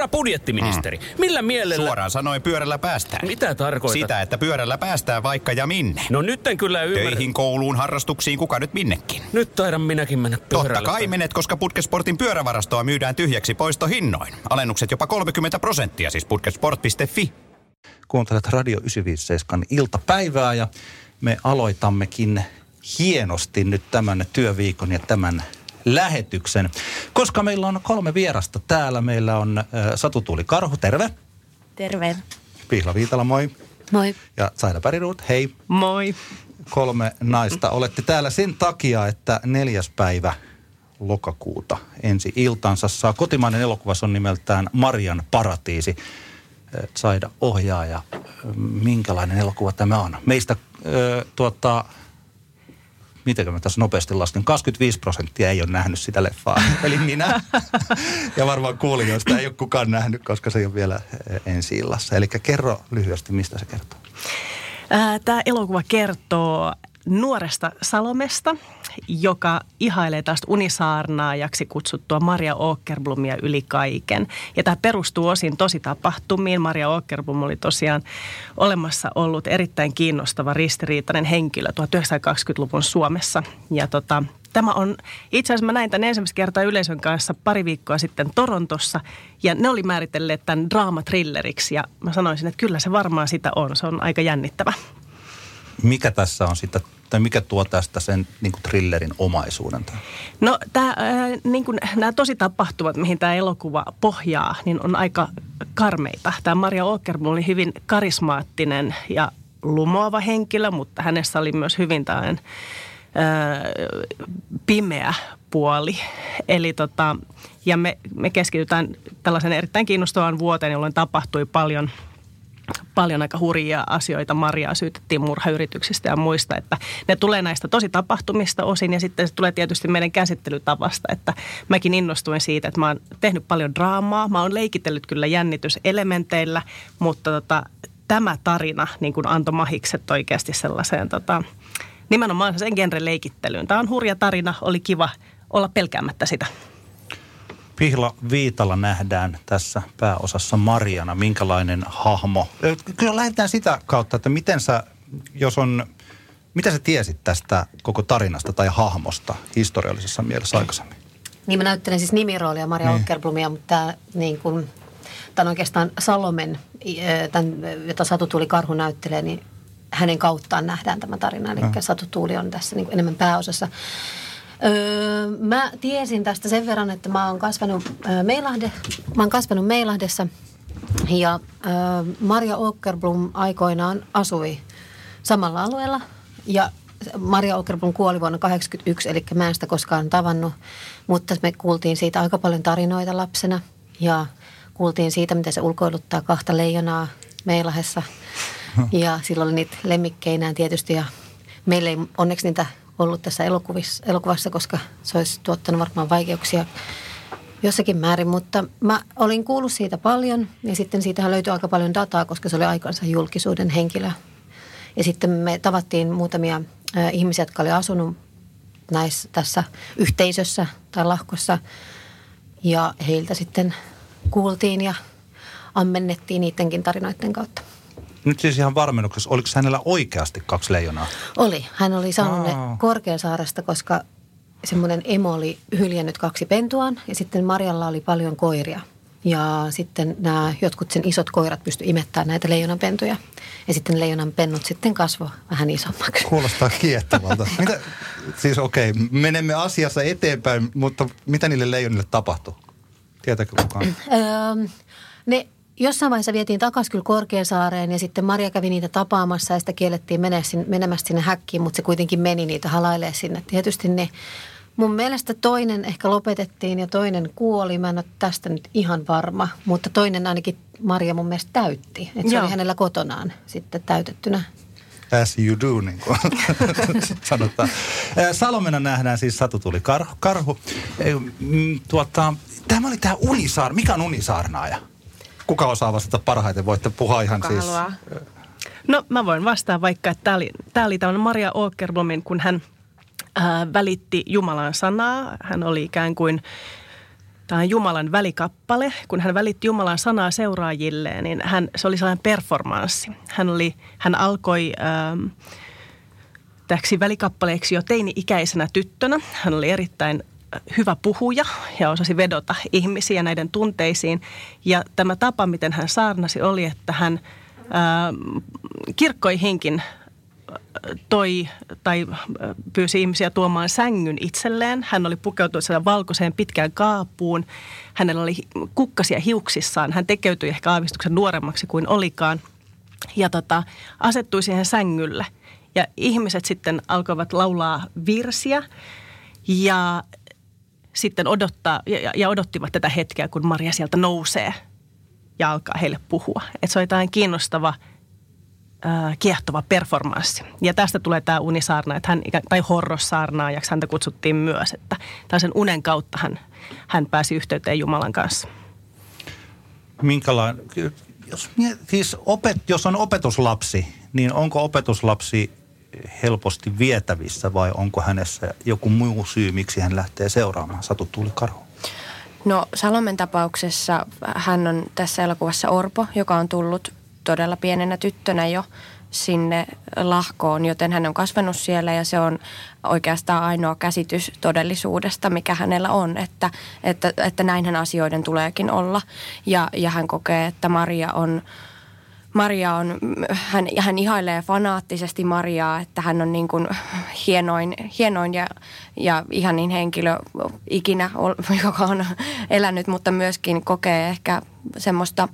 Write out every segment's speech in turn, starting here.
Herra budjettiministeri, mm. millä mielellä... Suoraan sanoen pyörällä päästään. Mitä tarkoitat? Sitä, että pyörällä päästään vaikka ja minne. No nyt en kyllä ymmärrä. Töihin, kouluun, harrastuksiin, kuka nyt minnekin. Nyt taidan minäkin mennä pyörällä. Totta kai menet, koska Putkesportin pyörävarastoa myydään tyhjäksi poistohinnoin. Alennukset jopa 30 prosenttia, siis putkesport.fi. Kuuntelet Radio 957 iltapäivää ja me aloitammekin hienosti nyt tämän työviikon ja tämän lähetyksen. Koska meillä on kolme vierasta täällä. Meillä on äh, Satu Tuuli Karhu, terve. Terve. Pihla Viitala, moi. Moi. Ja Saida Päriruut, hei. Moi. Kolme naista. Olette täällä sen takia, että neljäs päivä lokakuuta ensi iltansa saa. Kotimainen elokuva on nimeltään Marian paratiisi. Saida ohjaaja, minkälainen elokuva tämä on? Meistä äh, tuota, miten mä tässä nopeasti lasken, 25 prosenttia ei ole nähnyt sitä leffaa, eli minä. ja varmaan kuulijoista ei ole kukaan nähnyt, koska se ei ole vielä ensi illassa. Eli kerro lyhyesti, mistä se kertoo. Tämä elokuva kertoo nuoresta Salomesta, joka ihailee taas unisaarnaajaksi kutsuttua Maria Åkerblomia yli kaiken. Ja tämä perustuu osin tosi tapahtumiin. Maria Åkerblom oli tosiaan olemassa ollut erittäin kiinnostava ristiriitainen henkilö 1920-luvun Suomessa. Ja tota, tämä on, itse asiassa mä näin tämän ensimmäistä kertaa yleisön kanssa pari viikkoa sitten Torontossa ja ne oli määritelleet tämän draamatrilleriksi ja mä sanoisin, että kyllä se varmaan sitä on. Se on aika jännittävä mikä tässä on sitä, tai mikä tuo tästä sen niin kuin thrillerin omaisuuden? No tämä, äh, niin kuin, nämä tosi tapahtumat, mihin tämä elokuva pohjaa, niin on aika karmeita. Tämä Maria Åkerblom oli hyvin karismaattinen ja lumoava henkilö, mutta hänessä oli myös hyvin tällainen äh, pimeä puoli. Eli tota, ja me, me keskitytään tällaisen erittäin kiinnostavan vuoteen, jolloin tapahtui paljon – paljon aika hurjia asioita. Mariaa syytettiin murhayrityksistä ja muista, että ne tulee näistä tosi tapahtumista osin ja sitten se tulee tietysti meidän käsittelytavasta, että mäkin innostuin siitä, että mä oon tehnyt paljon draamaa. Mä oon leikitellyt kyllä jännityselementeillä, mutta tota, tämä tarina niin kuin antoi mahikset oikeasti sellaiseen tota, nimenomaan sen genre leikittelyyn. Tämä on hurja tarina, oli kiva olla pelkäämättä sitä. Pihla Viitala nähdään tässä pääosassa Mariana. Minkälainen hahmo? Kyllä lähdetään sitä kautta, että miten sä, jos on, mitä sä tiesit tästä koko tarinasta tai hahmosta historiallisessa mielessä aikaisemmin? Niin mä näyttelen siis nimiroolia Maria niin. Ockerblomia, mutta tämä niin kuin, tämän oikeastaan Salomen, tämän, jota Satu Tuuli Karhu näyttelee, niin hänen kauttaan nähdään tämä tarina. Eli ja. Satu Tuuli on tässä niin enemmän pääosassa. Öö, mä tiesin tästä sen verran, että mä oon kasvanut, öö, Meilahde, mä oon kasvanut Meilahdessa. Ja öö, Maria Åkerblom aikoinaan asui samalla alueella. Ja Maria Åkerblom kuoli vuonna 1981, eli mä en sitä koskaan tavannut, mutta me kuultiin siitä aika paljon tarinoita lapsena. Ja kuultiin siitä, miten se ulkoiluttaa kahta leijonaa Meilahessa. Ja silloin oli niitä lemmikkeinään tietysti. Ja meillä ei onneksi niitä ollut tässä elokuvissa, elokuvassa, koska se olisi tuottanut varmaan vaikeuksia jossakin määrin, mutta mä olin kuullut siitä paljon ja sitten siitähän löytyi aika paljon dataa, koska se oli aikansa julkisuuden henkilö. Ja sitten me tavattiin muutamia ihmisiä, jotka oli asunut näissä, tässä yhteisössä tai lahkossa ja heiltä sitten kuultiin ja ammennettiin niidenkin tarinoiden kautta. Nyt siis ihan varmennuksessa, oliko hänellä oikeasti kaksi leijonaa? Oli. Hän oli saanut ne Korkeasaaresta, koska semmoinen emo oli hyljännyt kaksi pentuaan ja sitten Marjalla oli paljon koiria. Ja sitten nämä jotkut sen isot koirat pysty imettämään näitä leijonanpentuja. Ja sitten leijonan pennut sitten kasvo vähän isommaksi. Kuulostaa kiehtovalta. mitä, siis okei, okay, menemme asiassa eteenpäin, mutta mitä niille leijonille tapahtui? Tietääkö kukaan? ne jossain vaiheessa vietiin takaisin kyllä Korkeasaareen ja sitten Maria kävi niitä tapaamassa ja sitä kiellettiin menemästä sinne häkkiin, mutta se kuitenkin meni niitä halailee sinne. Tietysti ne, mun mielestä toinen ehkä lopetettiin ja toinen kuoli. Mä en ole tästä nyt ihan varma, mutta toinen ainakin Maria mun mielestä täytti. Että se Joo. oli hänellä kotonaan sitten täytettynä. As you do, niin kuin sanotaan. Salomena nähdään siis Satu tuli karhu. karhu. Mm, tuota, tämä oli tämä Unisaar. Mikä on Unisaarnaaja? Kuka osaa vastata parhaiten? Voitte puhua ihan Kuka siis... Haluaa? No mä voin vastata vaikka, että tämä oli, tämä oli tämmöinen Maria Åkerblomin, kun hän ää, välitti Jumalan sanaa. Hän oli ikään kuin Tämä on Jumalan välikappale. Kun hän välitti Jumalan sanaa seuraajilleen, niin hän, se oli sellainen performanssi. Hän, oli, hän alkoi ähm, täksi välikappaleeksi jo teini-ikäisenä tyttönä. Hän oli erittäin äh, hyvä puhuja ja osasi vedota ihmisiä näiden tunteisiin. Ja tämä tapa, miten hän saarnasi, oli, että hän äh, kirkkoihinkin toi tai pyysi ihmisiä tuomaan sängyn itselleen. Hän oli pukeutunut siellä valkoiseen pitkään kaapuun. Hänellä oli kukkasia hiuksissaan. Hän tekeytyi ehkä aavistuksen nuoremmaksi kuin olikaan. Ja tota, asettui siihen sängylle. Ja ihmiset sitten alkoivat laulaa virsiä ja sitten odottaa, ja, ja odottivat tätä hetkeä, kun Maria sieltä nousee ja alkaa heille puhua. Että se on jotain kiinnostava – äh, kiehtova performanssi. Ja tästä tulee tämä unisaarna, että hän, tai ja häntä kutsuttiin myös, että tällaisen unen kautta hän, hän pääsi yhteyteen Jumalan kanssa. Minkälainen, jos, siis opet, jos on opetuslapsi, niin onko opetuslapsi helposti vietävissä vai onko hänessä joku muu syy, miksi hän lähtee seuraamaan Satu Tuuli Karhu? No Salomen tapauksessa hän on tässä elokuvassa Orpo, joka on tullut todella pienenä tyttönä jo sinne lahkoon, joten hän on kasvanut siellä ja se on oikeastaan ainoa käsitys todellisuudesta, mikä hänellä on, että, että, että näinhän asioiden tuleekin olla. Ja, ja hän kokee, että Maria on, Maria on, hän, hän ihailee fanaattisesti Mariaa, että hän on niin kuin hienoin, hienoin ja, ja ihanin henkilö ikinä, joka on elänyt, mutta myöskin kokee ehkä semmoista,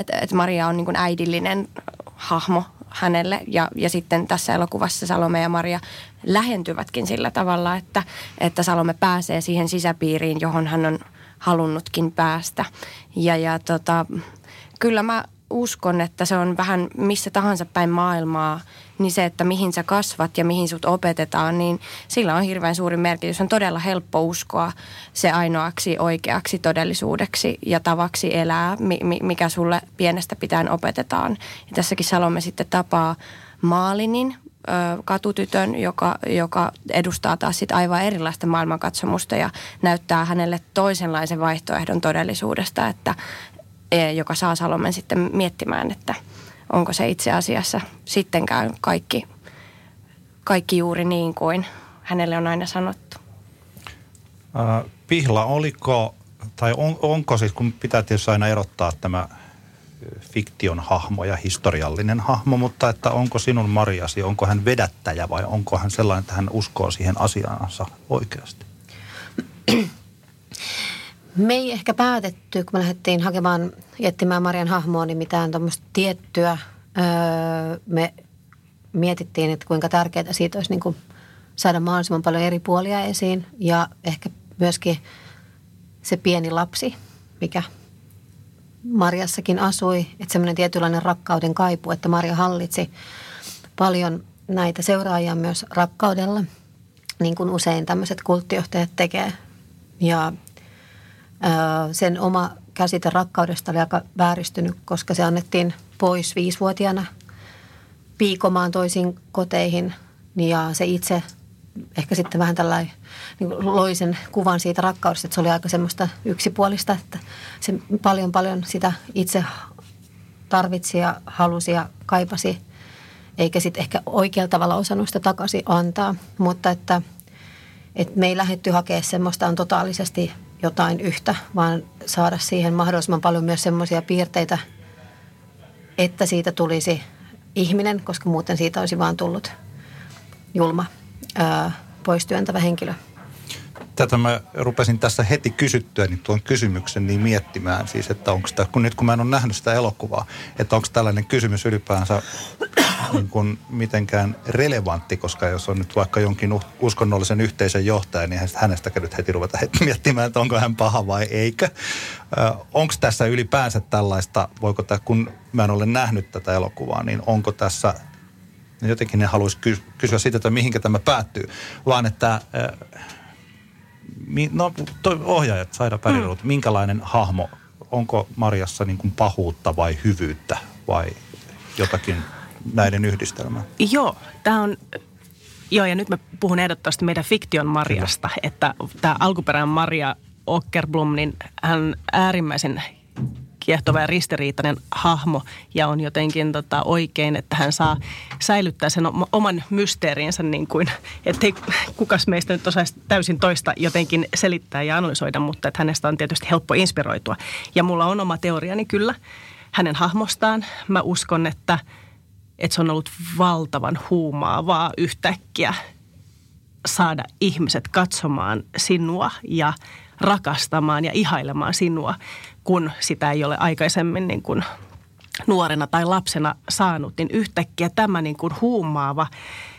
että, että Maria on niin kuin äidillinen hahmo hänelle ja, ja sitten tässä elokuvassa Salome ja Maria lähentyvätkin sillä tavalla, että, että Salome pääsee siihen sisäpiiriin, johon hän on halunnutkin päästä. Ja, ja tota, kyllä mä uskon, että se on vähän missä tahansa päin maailmaa, niin se, että mihin sä kasvat ja mihin sut opetetaan, niin sillä on hirveän suuri merkitys. On todella helppo uskoa se ainoaksi oikeaksi todellisuudeksi ja tavaksi elää, mikä sulle pienestä pitäen opetetaan. Ja tässäkin Salome sitten tapaa Maalinin, katutytön, joka, joka edustaa taas sit aivan erilaista maailmankatsomusta ja näyttää hänelle toisenlaisen vaihtoehdon todellisuudesta, että, joka saa Salomen sitten miettimään, että onko se itse asiassa sittenkään kaikki, kaikki juuri niin kuin hänelle on aina sanottu. Pihla, oliko, tai on, onko siis, kun pitää tietysti aina erottaa tämä fiktion hahmo ja historiallinen hahmo, mutta että onko sinun Mariasi, onko hän vedättäjä vai onko hän sellainen, että hän uskoo siihen asiaansa oikeasti? Me ei ehkä päätetty, kun me lähdettiin hakemaan, etsimään Marian hahmoa, niin mitään tämmöistä tiettyä. Öö, me mietittiin, että kuinka tärkeää siitä olisi niin kuin saada mahdollisimman paljon eri puolia esiin. Ja ehkä myöskin se pieni lapsi, mikä Marjassakin asui, että semmoinen tietynlainen rakkauden kaipu, että Maria hallitsi paljon näitä seuraajia myös rakkaudella, niin kuin usein tämmöiset kulttijohtajat tekee. Ja sen oma käsite rakkaudesta oli aika vääristynyt, koska se annettiin pois viisivuotiaana piikomaan toisiin koteihin. Ja se itse ehkä sitten vähän tällainen niin loi sen kuvan siitä rakkaudesta, että se oli aika semmoista yksipuolista, että se paljon paljon sitä itse tarvitsi ja halusi ja kaipasi, eikä sitten ehkä oikealla tavalla osannut sitä takaisin antaa. Mutta että, että me ei lähdetty hakemaan semmoista totaalisesti jotain yhtä, vaan saada siihen mahdollisimman paljon myös semmoisia piirteitä, että siitä tulisi ihminen, koska muuten siitä olisi vaan tullut julma ää, pois työntävä henkilö. Tätä mä rupesin tässä heti kysyttyä niin tuon kysymyksen niin miettimään siis, että onko tämä, kun nyt kun mä en ole nähnyt sitä elokuvaa, että onko tällainen kysymys ylipäänsä niin kuin mitenkään relevantti, koska jos on nyt vaikka jonkin uskonnollisen yhteisön johtaja, niin hänestä nyt heti ruveta heti miettimään, että onko hän paha vai eikö. Onko tässä ylipäänsä tällaista, voiko tämä, kun mä en ole nähnyt tätä elokuvaa, niin onko tässä jotenkin ne haluaisi kysyä siitä, että mihinkä tämä päättyy, vaan että no toi ohjaajat, Saida Päriruut, mm. minkälainen hahmo, onko Marjassa niin kuin pahuutta vai hyvyyttä vai jotakin näiden yhdistelmää? Joo, tämä on Joo, ja nyt mä puhun ehdottomasti meidän fiktion Marjasta, Kyllä. että tämä alkuperäinen Maria Ockerblom, niin hän on äärimmäisen kiehtova ja ristiriitainen hahmo ja on jotenkin tota, oikein, että hän saa säilyttää sen oman mysteerinsä niin kuin, ettei kukas meistä nyt osaisi täysin toista jotenkin selittää ja analysoida, mutta että hänestä on tietysti helppo inspiroitua. Ja mulla on oma teoriani kyllä hänen hahmostaan. Mä uskon, että, että se on ollut valtavan huumaavaa yhtäkkiä saada ihmiset katsomaan sinua ja rakastamaan ja ihailemaan sinua, kun sitä ei ole aikaisemmin niin kuin nuorena tai lapsena saanut, niin yhtäkkiä tämä niin kuin huumaava,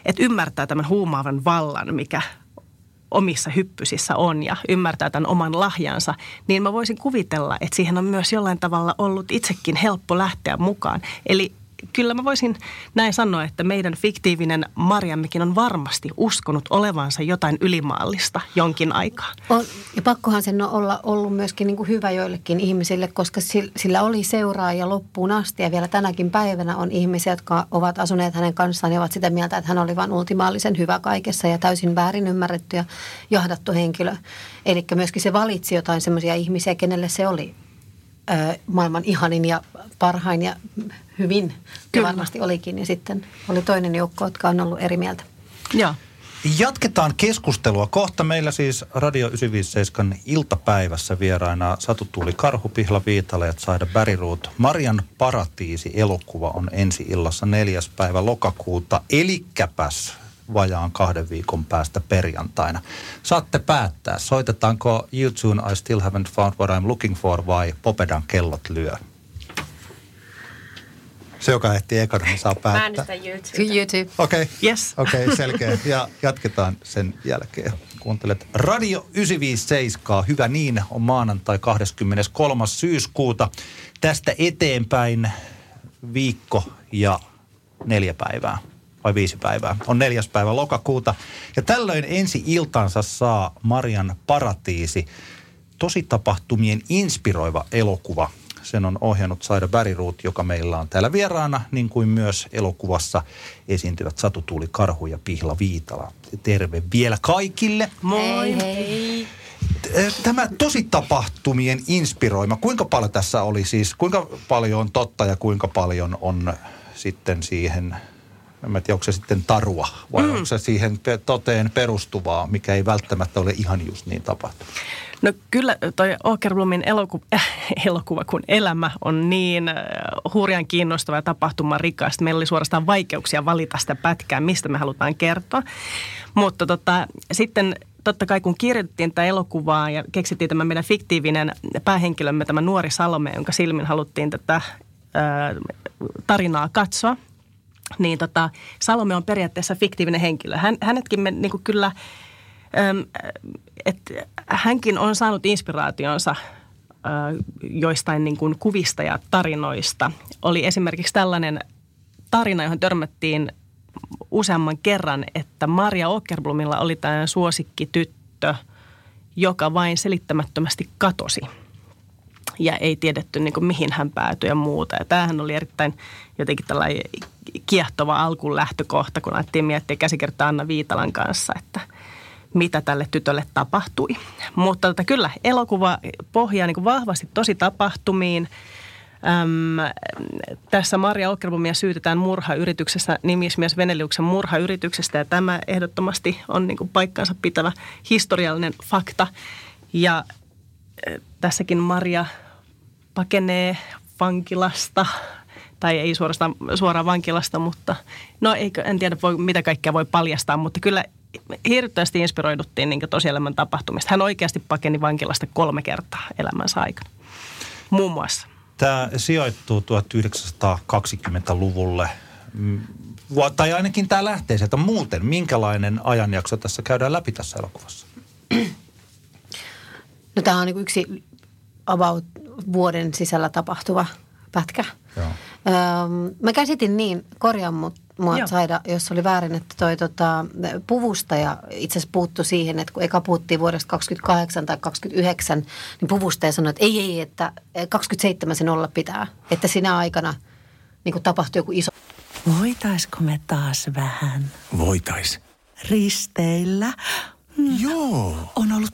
että ymmärtää tämän huumaavan vallan, mikä omissa hyppysissä on ja ymmärtää tämän oman lahjansa, niin mä voisin kuvitella, että siihen on myös jollain tavalla ollut itsekin helppo lähteä mukaan. Eli kyllä mä voisin näin sanoa, että meidän fiktiivinen Marjammekin on varmasti uskonut olevansa jotain ylimaallista jonkin aikaa. On, ja pakkohan sen on olla ollut myöskin niin kuin hyvä joillekin ihmisille, koska sillä oli seuraaja loppuun asti. Ja vielä tänäkin päivänä on ihmisiä, jotka ovat asuneet hänen kanssaan ja ovat sitä mieltä, että hän oli vain ultimaalisen hyvä kaikessa ja täysin väärin ymmärretty ja johdattu henkilö. Eli myöskin se valitsi jotain semmoisia ihmisiä, kenelle se oli maailman ihanin ja parhain ja hyvin. Kyllä. varmasti olikin. Ja sitten oli toinen joukko, jotka on ollut eri mieltä. Joo. Jatketaan keskustelua. Kohta meillä siis Radio 957 iltapäivässä vieraina Satu Tuuli Karhu, Pihla Viitala ja Saida Bäriruut. Marian paratiisi-elokuva on ensi illassa neljäs päivä lokakuuta. Elikkäpäs vajaan kahden viikon päästä perjantaina. Saatte päättää, soitetaanko You Tune I Still Haven't Found What I'm Looking For vai Popedan kellot lyö. Se, joka ehti ekana, niin saa päättää. Mä YouTube. YouTube. Okei. Okay. Yes. Okei, okay, selkeä. Ja jatketaan sen jälkeen. Kuuntelet Radio 957. Hyvä niin, on maanantai 23. syyskuuta. Tästä eteenpäin viikko ja neljä päivää vai viisi päivää. On neljäs päivä lokakuuta. Ja tällöin ensi iltansa saa Marian Paratiisi, tosi tapahtumien inspiroiva elokuva. Sen on ohjannut Saida Bäriruut, joka meillä on täällä vieraana, niin kuin myös elokuvassa esiintyvät Satu Tuuli Karhu ja Pihla Viitala. Terve vielä kaikille. Moi. Hei. Tämä tosi tapahtumien inspiroima, kuinka paljon tässä oli siis, kuinka paljon on totta ja kuinka paljon on sitten siihen en tiedä, onko se sitten tarua vai mm. onko se siihen toteen perustuvaa, mikä ei välttämättä ole ihan just niin tapahtunut? No kyllä toi Åkerblomin eloku- äh, elokuva kun elämä on niin äh, hurjan kiinnostava ja tapahtuman rikas. Meillä oli suorastaan vaikeuksia valita sitä pätkää, mistä me halutaan kertoa. Mutta tota, sitten totta kai kun kirjoitettiin tätä elokuvaa ja keksittiin tämä meidän fiktiivinen päähenkilömme, tämä nuori Salome, jonka silmin haluttiin tätä äh, tarinaa katsoa – niin tota, Salome on periaatteessa fiktiivinen henkilö. Hän, hänetkin me niin kyllä, että hänkin on saanut inspiraationsa joistain niin kuin kuvista ja tarinoista. Oli esimerkiksi tällainen tarina, johon törmättiin useamman kerran, että Maria Åkerblomilla oli tämä suosikkityttö, joka vain selittämättömästi katosi – ja ei tiedetty niin kuin, mihin hän päätyi ja muuta. Ja tämähän oli erittäin jotenkin tällainen kiehtova alkuun lähtökohta, kun alettiin miettiä käsikirjoittaa Anna Viitalan kanssa, että mitä tälle tytölle tapahtui. Mutta tota, kyllä, elokuva pohjaa niin kuin vahvasti tosi tapahtumiin. Öm, tässä Maria Okkelbomia syytetään murhayrityksessä, nimismies Veneliuksen murhayrityksestä ja tämä ehdottomasti on niin kuin paikkaansa pitävä historiallinen fakta. Ja tässäkin Maria pakenee vankilasta, tai ei suorastaan, suoraan vankilasta, mutta no eikö, en tiedä voi, mitä kaikkea voi paljastaa, mutta kyllä hirveästi inspiroiduttiin niin tosielämän tapahtumista. Hän oikeasti pakeni vankilasta kolme kertaa elämänsä aikana, muun muassa. Tämä sijoittuu 1920-luvulle, mm, tai ainakin tämä lähtee sieltä muuten. Minkälainen ajanjakso tässä käydään läpi tässä elokuvassa? No tämä on niin yksi about vuoden sisällä tapahtuva pätkä. Joo. Öö, mä käsitin niin, korjaan mut, mua Joo. Saida, jos oli väärin, että toi tota, puvustaja itse asiassa puuttu siihen, että kun eka puhuttiin vuodesta 28 tai 29, niin puvustaja sanoi, että ei, ei, että 27 sen olla pitää. Että sinä aikana niin tapahtui joku iso... Voitaisko me taas vähän? Voitais. Risteillä Joo. On ollut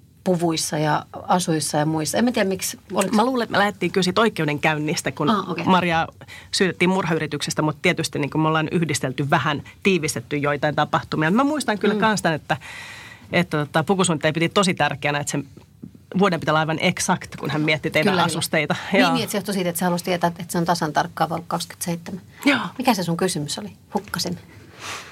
puvuissa ja asuissa ja muissa. En mä tiedä miksi. Oliko... Mä luulen, että me lähdettiin kyllä siitä oikeudenkäynnistä, kun Ah, okei. Maria syytettiin murhayrityksestä, mutta tietysti niin me ollaan yhdistelty vähän, tiivistetty joitain tapahtumia. Mä muistan kyllä mm. kans tämän, että, että tota, pukusuunnittelija piti tosi tärkeänä, että sen vuoden pitää olla aivan eksakt, kun hän mietti teidän Kyllä, asusteita. Niin, Joo. niin, että se johtui siitä, että sä haluaisit tietää, että se on tasan tarkkaan vuonna 27. Joo. Mikä se sun kysymys oli? Hukkasin.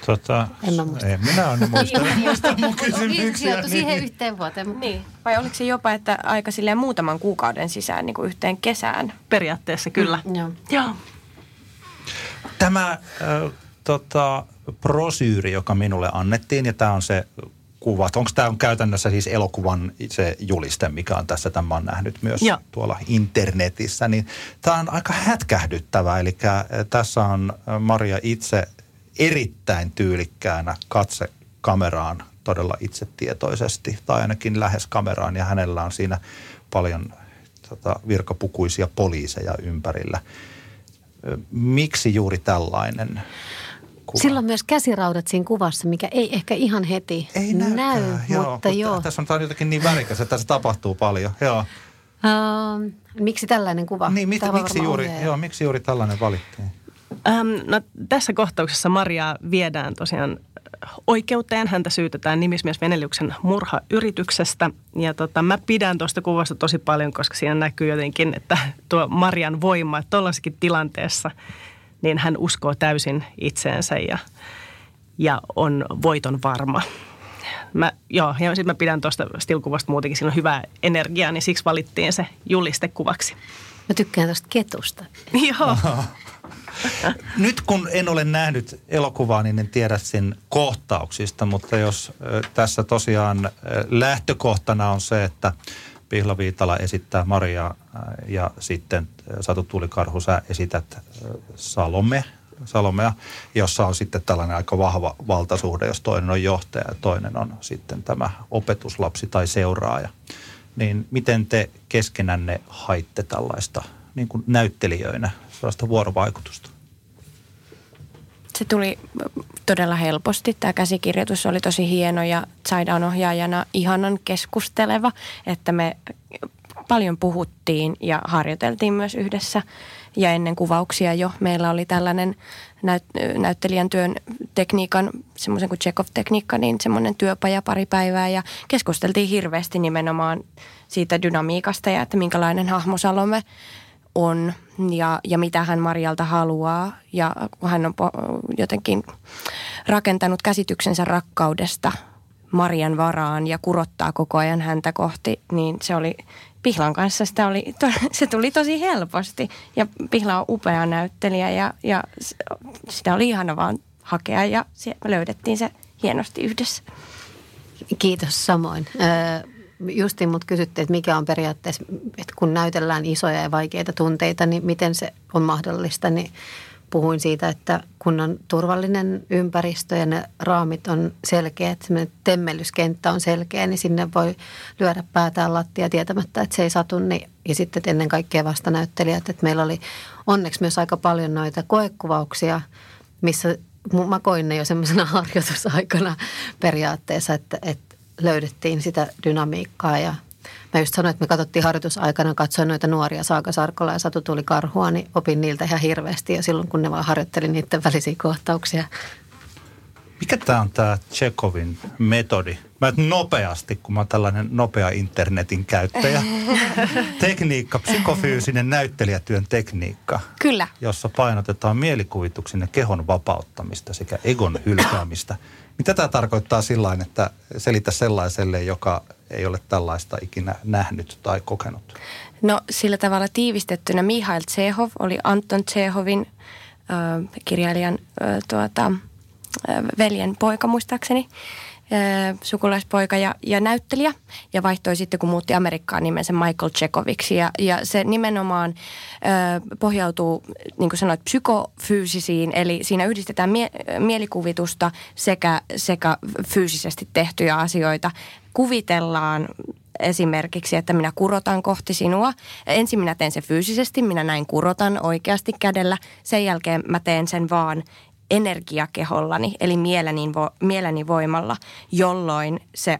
Tota, En mä muista. en minä en muista. muista mun kysymyksiä. Sijoittui siihen yhteen vuoteen. Niin. Vai oliko se jopa, että aika silleen muutaman kuukauden sisään niin kuin yhteen kesään? Periaatteessa kyllä. Mm, joo. Joo. Tämä äh, tota, prosyyri, joka minulle annettiin, ja tämä on se kuva. Onko tämä on käytännössä siis elokuvan se juliste, mikä on tässä, tämä on nähnyt myös Joo. tuolla internetissä, niin tämä on aika hätkähdyttävä. Eli äh, tässä on Maria itse erittäin tyylikkäänä katse kameraan todella itsetietoisesti, tai ainakin lähes kameraan, ja hänellä on siinä paljon tota, virkapukuisia poliiseja ympärillä. Miksi juuri tällainen kuva? Silloin myös käsiraudat siinä kuvassa, mikä ei ehkä ihan heti ei näy, näykään, joo, mutta joo. Tässä on on jotenkin niin värikäs, että tässä tapahtuu paljon. Joo. Uh, miksi tällainen kuva? Niin, mit, miksi, juuri, ohjaaja. joo, miksi juuri tällainen valittiin? Ähm, no, tässä kohtauksessa Maria viedään tosiaan oikeuteen. Häntä syytetään nimismies Veneliuksen murhayrityksestä. Ja tota, mä pidän tuosta kuvasta tosi paljon, koska siinä näkyy jotenkin, että tuo Marian voima, että tuollaisessakin tilanteessa, niin hän uskoo täysin itseensä ja, ja on voiton varma. Mä, joo, ja sitten mä pidän tuosta stilkuvasta muutenkin, siinä on hyvää energiaa, niin siksi valittiin se julistekuvaksi. Mä tykkään tuosta ketusta. Joo. Nyt kun en ole nähnyt elokuvaa, niin en tiedä sen kohtauksista, mutta jos tässä tosiaan lähtökohtana on se, että Pihla Viitala esittää Mariaa ö, ja sitten Satu Tuulikarhu, sä esität Salome, Salomea, jossa on sitten tällainen aika vahva valtasuhde, jos toinen on johtaja ja toinen on sitten tämä opetuslapsi tai seuraaja. Niin miten te keskenänne haitte tällaista niin kuin näyttelijöinä sellaista vuorovaikutusta? Se tuli todella helposti. Tämä käsikirjoitus oli tosi hieno ja Zaidan ohjaajana ihanan keskusteleva, että me paljon puhuttiin ja harjoiteltiin myös yhdessä. Ja ennen kuvauksia jo meillä oli tällainen näyt- näyttelijän työn tekniikan, semmoisen kuin Chekhov-tekniikka, niin semmoinen työpaja pari päivää ja keskusteltiin hirveästi nimenomaan siitä dynamiikasta ja että minkälainen hahmo Salome on ja, ja mitä hän Marjalta haluaa. Ja hän on jotenkin rakentanut käsityksensä rakkaudesta Marian varaan ja kurottaa koko ajan häntä kohti, niin se oli Pihlan kanssa sitä oli, se tuli tosi helposti. Ja Pihla on upea näyttelijä ja, ja sitä oli ihana vaan hakea ja me löydettiin se hienosti yhdessä. Kiitos samoin. Justiin mut kysyttiin, että mikä on periaatteessa, että kun näytellään isoja ja vaikeita tunteita, niin miten se on mahdollista, niin puhuin siitä, että kun on turvallinen ympäristö ja ne raamit on selkeät, semmoinen temmellyskenttä on selkeä, niin sinne voi lyödä päätään lattia tietämättä, että se ei satu. Niin, ja sitten ennen kaikkea vastanäyttelijät, että meillä oli onneksi myös aika paljon noita koekuvauksia, missä mä koin ne jo semmoisena harjoitusaikana periaatteessa, että, että löydettiin sitä dynamiikkaa ja Mä just sanoin, että me katsottiin harjoitusaikana, katsoin noita nuoria Saaka Sarkola ja Satu tuli karhua, niin opin niiltä ihan hirveästi ja silloin kun ne vaan harjoitteli niiden välisiä kohtauksia. Mikä tämä on tämä Tchekovin metodi? Mä et nopeasti, kun mä oon tällainen nopea internetin käyttäjä. Tekniikka, psykofyysinen näyttelijätyön tekniikka, Kyllä. jossa painotetaan mielikuvituksen ja kehon vapauttamista sekä egon hylkäämistä. Mitä tämä tarkoittaa sillä että selitä sellaiselle, joka ei ole tällaista ikinä nähnyt tai kokenut? No sillä tavalla tiivistettynä Mihail Tsehov oli Anton Tsehovin äh, kirjailijan äh, tuota, äh, veljen poika muistaakseni sukulaispoika ja, ja näyttelijä ja vaihtoi sitten, kun muutti Amerikkaan nimensä Michael Chekhoviksi. Ja, ja se nimenomaan ö, pohjautuu, niin kuin sanoit, psykofyysisiin, eli siinä yhdistetään mie- mielikuvitusta sekä, sekä fyysisesti tehtyjä asioita. Kuvitellaan esimerkiksi, että minä kurotan kohti sinua. Ensin minä teen sen fyysisesti, minä näin kurotan oikeasti kädellä. Sen jälkeen mä teen sen vaan energiakehollani, eli mieleni, vo, mieleni voimalla, jolloin se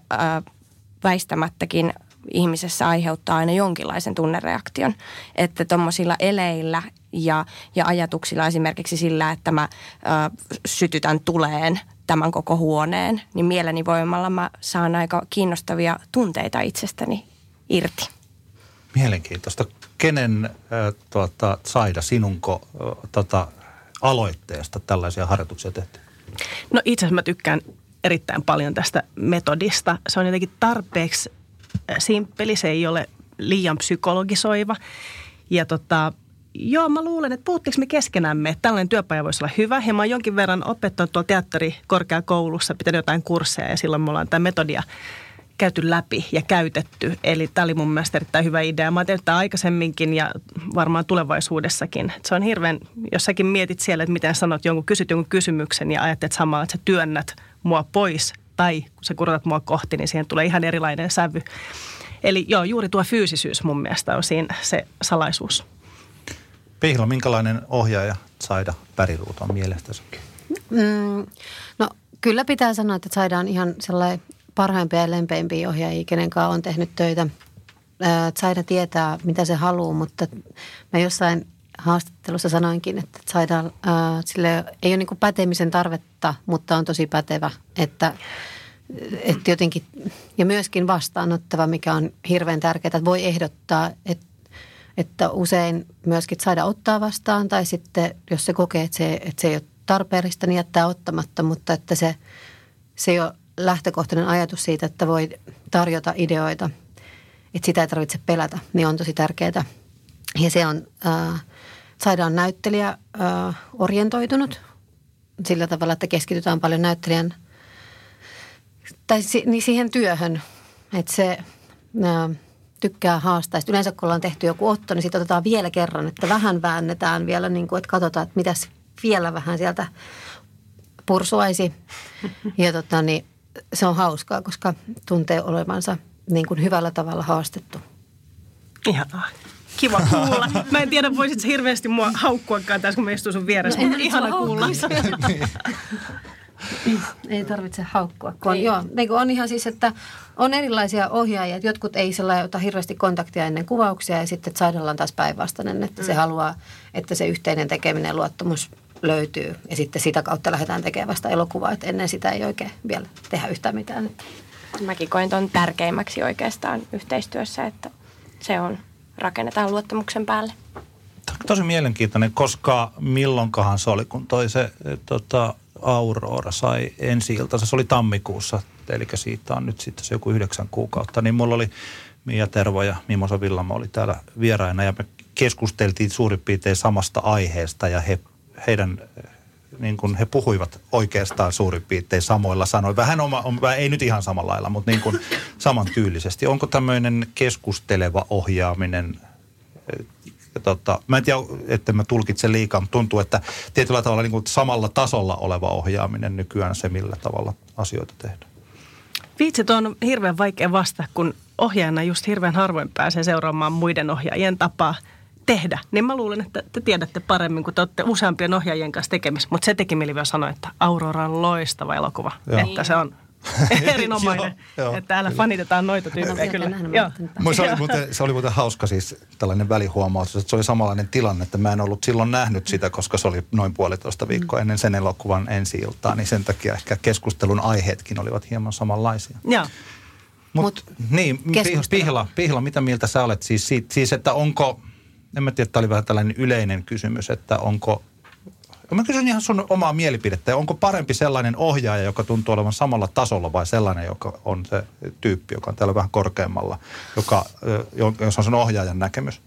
väistämättäkin ihmisessä aiheuttaa aina jonkinlaisen tunnereaktion. Että tuommoisilla eleillä ja, ja ajatuksilla esimerkiksi sillä, että mä ää, sytytän tuleen tämän koko huoneen, niin mieleni voimalla mä saan aika kiinnostavia tunteita itsestäni irti. Mielenkiintoista. Kenen äh, tuota, Saida, sinunko äh, tota, aloitteesta tällaisia harjoituksia tehty? No itse asiassa mä tykkään erittäin paljon tästä metodista. Se on jotenkin tarpeeksi äh, simppeli, se ei ole liian psykologisoiva. Ja tota, joo, mä luulen, että puhuttiinko me keskenämme, että tällainen työpaja voisi olla hyvä. Ja mä oon jonkin verran opettanut tuolla teatterikorkeakoulussa, pitänyt jotain kursseja ja silloin me ollaan tämä metodia käyty läpi ja käytetty. Eli tämä oli mun mielestä erittäin hyvä idea. Mä oon tehnyt aikaisemminkin ja varmaan tulevaisuudessakin. Se on hirveän, jos säkin mietit siellä, että miten sanot jonkun, kysyt jonkun kysymyksen ja ajattelet samalla, että sä työnnät mua pois tai kun sä kurotat mua kohti, niin siihen tulee ihan erilainen sävy. Eli joo, juuri tuo fyysisyys mun mielestä on siinä se salaisuus. Pihla, minkälainen ohjaaja Saida Päriruut on mielestäsi? Mm, no kyllä pitää sanoa, että Saida on ihan sellainen parhaimpia ja lempeimpiä ohjaajia, kenen kanssa on tehnyt töitä. Saida tietää, mitä se haluaa, mutta mä jossain haastattelussa sanoinkin, että Saida sille ei ole niin pätemisen tarvetta, mutta on tosi pätevä, että, että jotenkin, ja myöskin vastaanottava, mikä on hirveän tärkeää, että voi ehdottaa, että, että usein myöskin saada ottaa vastaan, tai sitten jos se kokee, että se, että se ei ole tarpeellista, niin jättää ottamatta, mutta että se, se ei ole lähtökohtainen ajatus siitä, että voi tarjota ideoita, että sitä ei tarvitse pelätä, niin on tosi tärkeää. Ja se on, äh, saadaan näyttelijä äh, orientoitunut sillä tavalla, että keskitytään paljon näyttelijän tai si, niin siihen työhön, että se äh, tykkää haastaa. Sitten yleensä kun ollaan tehty joku otto, niin sitten otetaan vielä kerran, että vähän väännetään vielä, niin kuin, että katsotaan, että mitäs vielä vähän sieltä pursuaisi. Ja tota, niin, se on hauskaa, koska tuntee olevansa niin kuin hyvällä tavalla haastettu. Ihanaa. Kiva kuulla. Mä en tiedä, voisit hirveästi mua haukkuakaan tässä, kun mä istun sun vieressä, no, mutta ihana kuulla. ei tarvitse haukkua. Kun on, joo, niin on ihan siis, että on erilaisia ohjaajia. Jotkut ei sellainen ota hirveästi kontaktia ennen kuvauksia ja sitten Saidalla on taas päinvastainen, että mm. se haluaa, että se yhteinen tekeminen ja luottamus löytyy ja sitten sitä kautta lähdetään tekemään vasta elokuvaa, että ennen sitä ei oikein vielä tehdä yhtään mitään. Mäkin koen tuon tärkeimmäksi oikeastaan yhteistyössä, että se on, rakennetaan luottamuksen päälle. Tosi mielenkiintoinen, koska milloinkahan se oli, kun toi se tota, Aurora sai ensi iltansa, se oli tammikuussa, eli siitä on nyt sitten se joku yhdeksän kuukautta, niin mulla oli Mia Tervo ja Mimosa Villamo oli täällä vieraina ja me keskusteltiin suurin piirtein samasta aiheesta ja he heidän niin kuin he puhuivat oikeastaan suurin piirtein samoilla sanoilla. Vähän oma, ei nyt ihan samalla lailla, mutta niin kuin samantyylisesti. Onko tämmöinen keskusteleva ohjaaminen, tota, mä en tiedä, että mä tulkitsen liikaa, mutta tuntuu, että tietyllä tavalla niin kuin samalla tasolla oleva ohjaaminen nykyään se, millä tavalla asioita tehdään. Viitsit on hirveän vaikea vastata, kun ohjaajana just hirveän harvoin pääsee seuraamaan muiden ohjaajien tapaa – tehdä, niin mä luulen, että te tiedätte paremmin, kun te olette useampien ohjaajien kanssa tekemisissä. Mutta se teki mieli vielä sanoa, että Aurora on loistava elokuva. Joo. Että se on erinomainen. joo, joo, että täällä kyllä. fanitetaan noita tyyppejä kyllä. Joo. Se, oli muuten, se oli muuten hauska siis tällainen välihuomautus, että se oli samanlainen tilanne, että mä en ollut silloin nähnyt sitä, koska se oli noin puolitoista viikkoa mm. ennen sen elokuvan ensi iltaa, niin sen takia ehkä keskustelun aiheetkin olivat hieman samanlaisia. Joo. Mutta Mut, niin, Pihla, Pihla, mitä mieltä sä olet siis, siitä, siis että onko, en mä tiedä, tämä oli vähän tällainen yleinen kysymys, että onko Mä kysyn ihan sun omaa mielipidettä. Onko parempi sellainen ohjaaja, joka tuntuu olevan samalla tasolla vai sellainen, joka on se tyyppi, joka on täällä vähän korkeammalla, joka, jos on sen ohjaajan näkemys?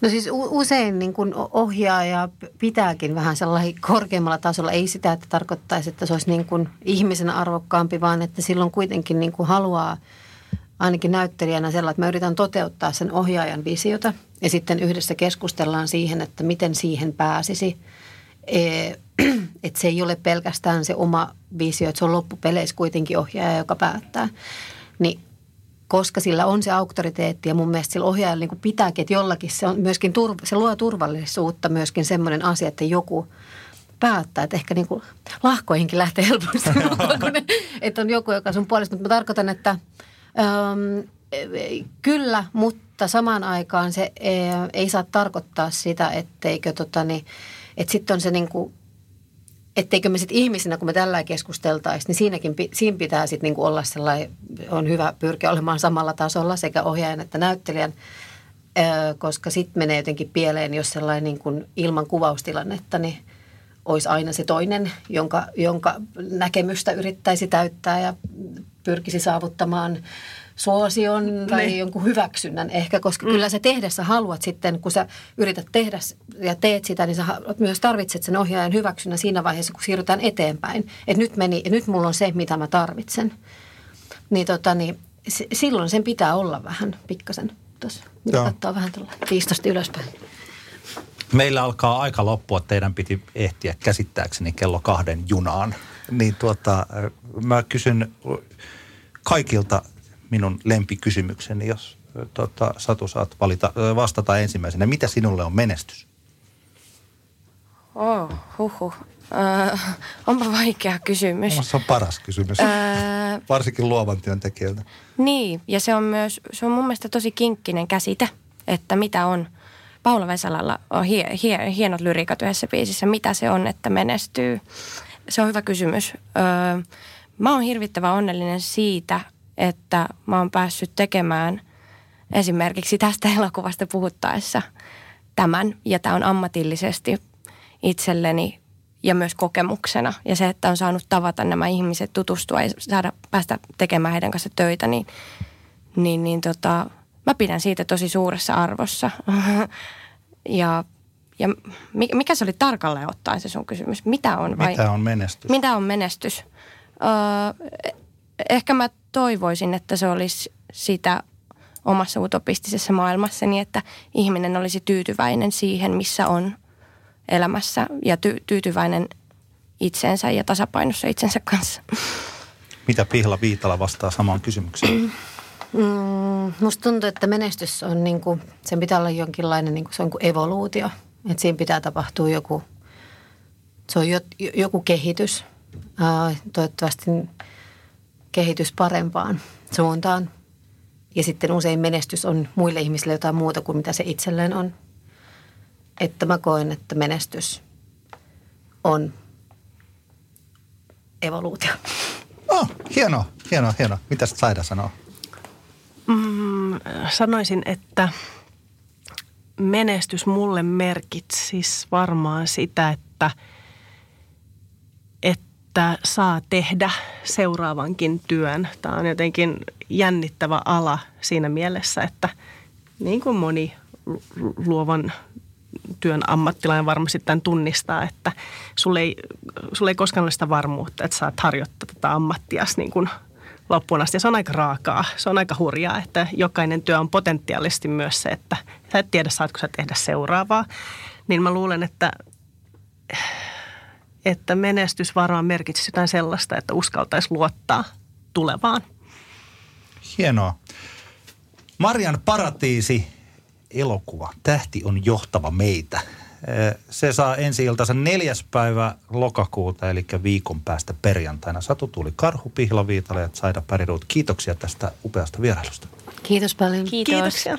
No siis usein niin kuin ohjaaja pitääkin vähän sellainen korkeammalla tasolla. Ei sitä, että tarkoittaisi, että se olisi niin kuin ihmisenä arvokkaampi, vaan että silloin kuitenkin niin kuin haluaa ainakin näyttelijänä sellainen, että mä yritän toteuttaa sen ohjaajan visiota ja sitten yhdessä keskustellaan siihen, että miten siihen pääsisi. E- että se ei ole pelkästään se oma visio, että se on loppupeleissä kuitenkin ohjaaja, joka päättää. Niin koska sillä on se auktoriteetti ja mun mielestä sillä ohjaajalla niin pitääkin, että jollakin se, on myöskin turva, se luo turvallisuutta myöskin semmoinen asia, että joku päättää, että ehkä niin kuin lahkoihinkin lähtee helposti, kun ne, että on joku, joka sun puolesta, mutta mä tarkoitan, että äm, kyllä, mutta samaan aikaan se ei, ei saa tarkoittaa sitä, etteikö tota, niin, että sitten on se niin kuin etteikö me sitten ihmisinä, kun me tällä keskusteltaisiin, niin siinäkin siinä pitää sitten niinku olla sellainen, on hyvä pyrkiä olemaan samalla tasolla sekä ohjaajan että näyttelijän, koska sitten menee jotenkin pieleen, jos sellainen niin kuin ilman kuvaustilannetta, niin olisi aina se toinen, jonka, jonka näkemystä yrittäisi täyttää ja pyrkisi saavuttamaan suosion tai niin. jonkun hyväksynnän ehkä, koska mm. kyllä sä tehdessä haluat sitten, kun sä yrität tehdä ja teet sitä, niin sä myös tarvitset sen ohjaajan hyväksynnän siinä vaiheessa, kun siirrytään eteenpäin. Että nyt, meni, nyt mulla on se, mitä mä tarvitsen. Niin, tota, niin s- silloin sen pitää olla vähän pikkasen tuossa. Katsoa vähän tuolla viistosta ylöspäin. Meillä alkaa aika loppua. Teidän piti ehtiä käsittääkseni kello kahden junaan. Niin tuota, mä kysyn kaikilta minun lempikysymykseni, jos tota, Satu saat valita, vastata ensimmäisenä. Mitä sinulle on menestys? Oh, huhu. Äh, onpa vaikea kysymys. Se on paras kysymys, äh, varsinkin luovan työntekijöiltä. Niin, ja se on myös, se on mun mielestä tosi kinkkinen käsite, että mitä on. Paula Vesalalla on hie, hie, hienot lyriikat yhdessä biisissä, mitä se on, että menestyy. Se on hyvä kysymys. Öö, mä oon hirvittävän onnellinen siitä, että mä oon päässyt tekemään esimerkiksi tästä elokuvasta puhuttaessa tämän. Ja tämä on ammatillisesti itselleni ja myös kokemuksena. Ja se, että on saanut tavata nämä ihmiset, tutustua ja saada päästä tekemään heidän kanssa töitä, niin, niin, niin tota, mä pidän siitä tosi suuressa arvossa. ja ja mikä se oli tarkalleen ottaen se sun kysymys? Mitä on, vai, mitä on menestys? Mitä on menestys? Öö, ehkä mä toivoisin, että se olisi sitä omassa utopistisessa maailmassani, että ihminen olisi tyytyväinen siihen, missä on elämässä ja ty- tyytyväinen itsensä ja tasapainossa itsensä kanssa. Mitä Pihla Viitala vastaa samaan kysymykseen? Mm, musta tuntuu, että menestys on niin kuin, sen pitää olla jonkinlainen niin kuin, se on kuin evoluutio. Että siinä pitää tapahtua joku, se on jo, joku kehitys. Ää, toivottavasti kehitys parempaan suuntaan. Ja sitten usein menestys on muille ihmisille jotain muuta kuin mitä se itselleen on. Että mä koen, että menestys on evoluutio. Oh, hienoa, hienoa, hienoa. Mitä Saida sanoo? Mm, sanoisin, että menestys mulle merkitsisi varmaan sitä, että, että saa tehdä seuraavankin työn. Tämä on jotenkin jännittävä ala siinä mielessä, että niin kuin moni luovan työn ammattilainen varmasti tämän tunnistaa, että sulle ei, sulle ei koskaan ole sitä varmuutta, että saat harjoittaa tätä ammattias niin kuin loppuun asti. Ja se on aika raakaa, se on aika hurjaa, että jokainen työ on potentiaalisesti myös se, että sä et tiedä, saatko sä tehdä seuraavaa. Niin mä luulen, että, että menestys varmaan merkitsisi jotain sellaista, että uskaltaisi luottaa tulevaan. Hienoa. Marian paratiisi elokuva. Tähti on johtava meitä. Se saa ensi iltansa neljäs päivä lokakuuta, eli viikon päästä perjantaina. Satu tuli Karhu, Pihla Viitala ja Saida Päriruut. Kiitoksia tästä upeasta vierailusta. Kiitos paljon. Kiitos. Kiitoksia.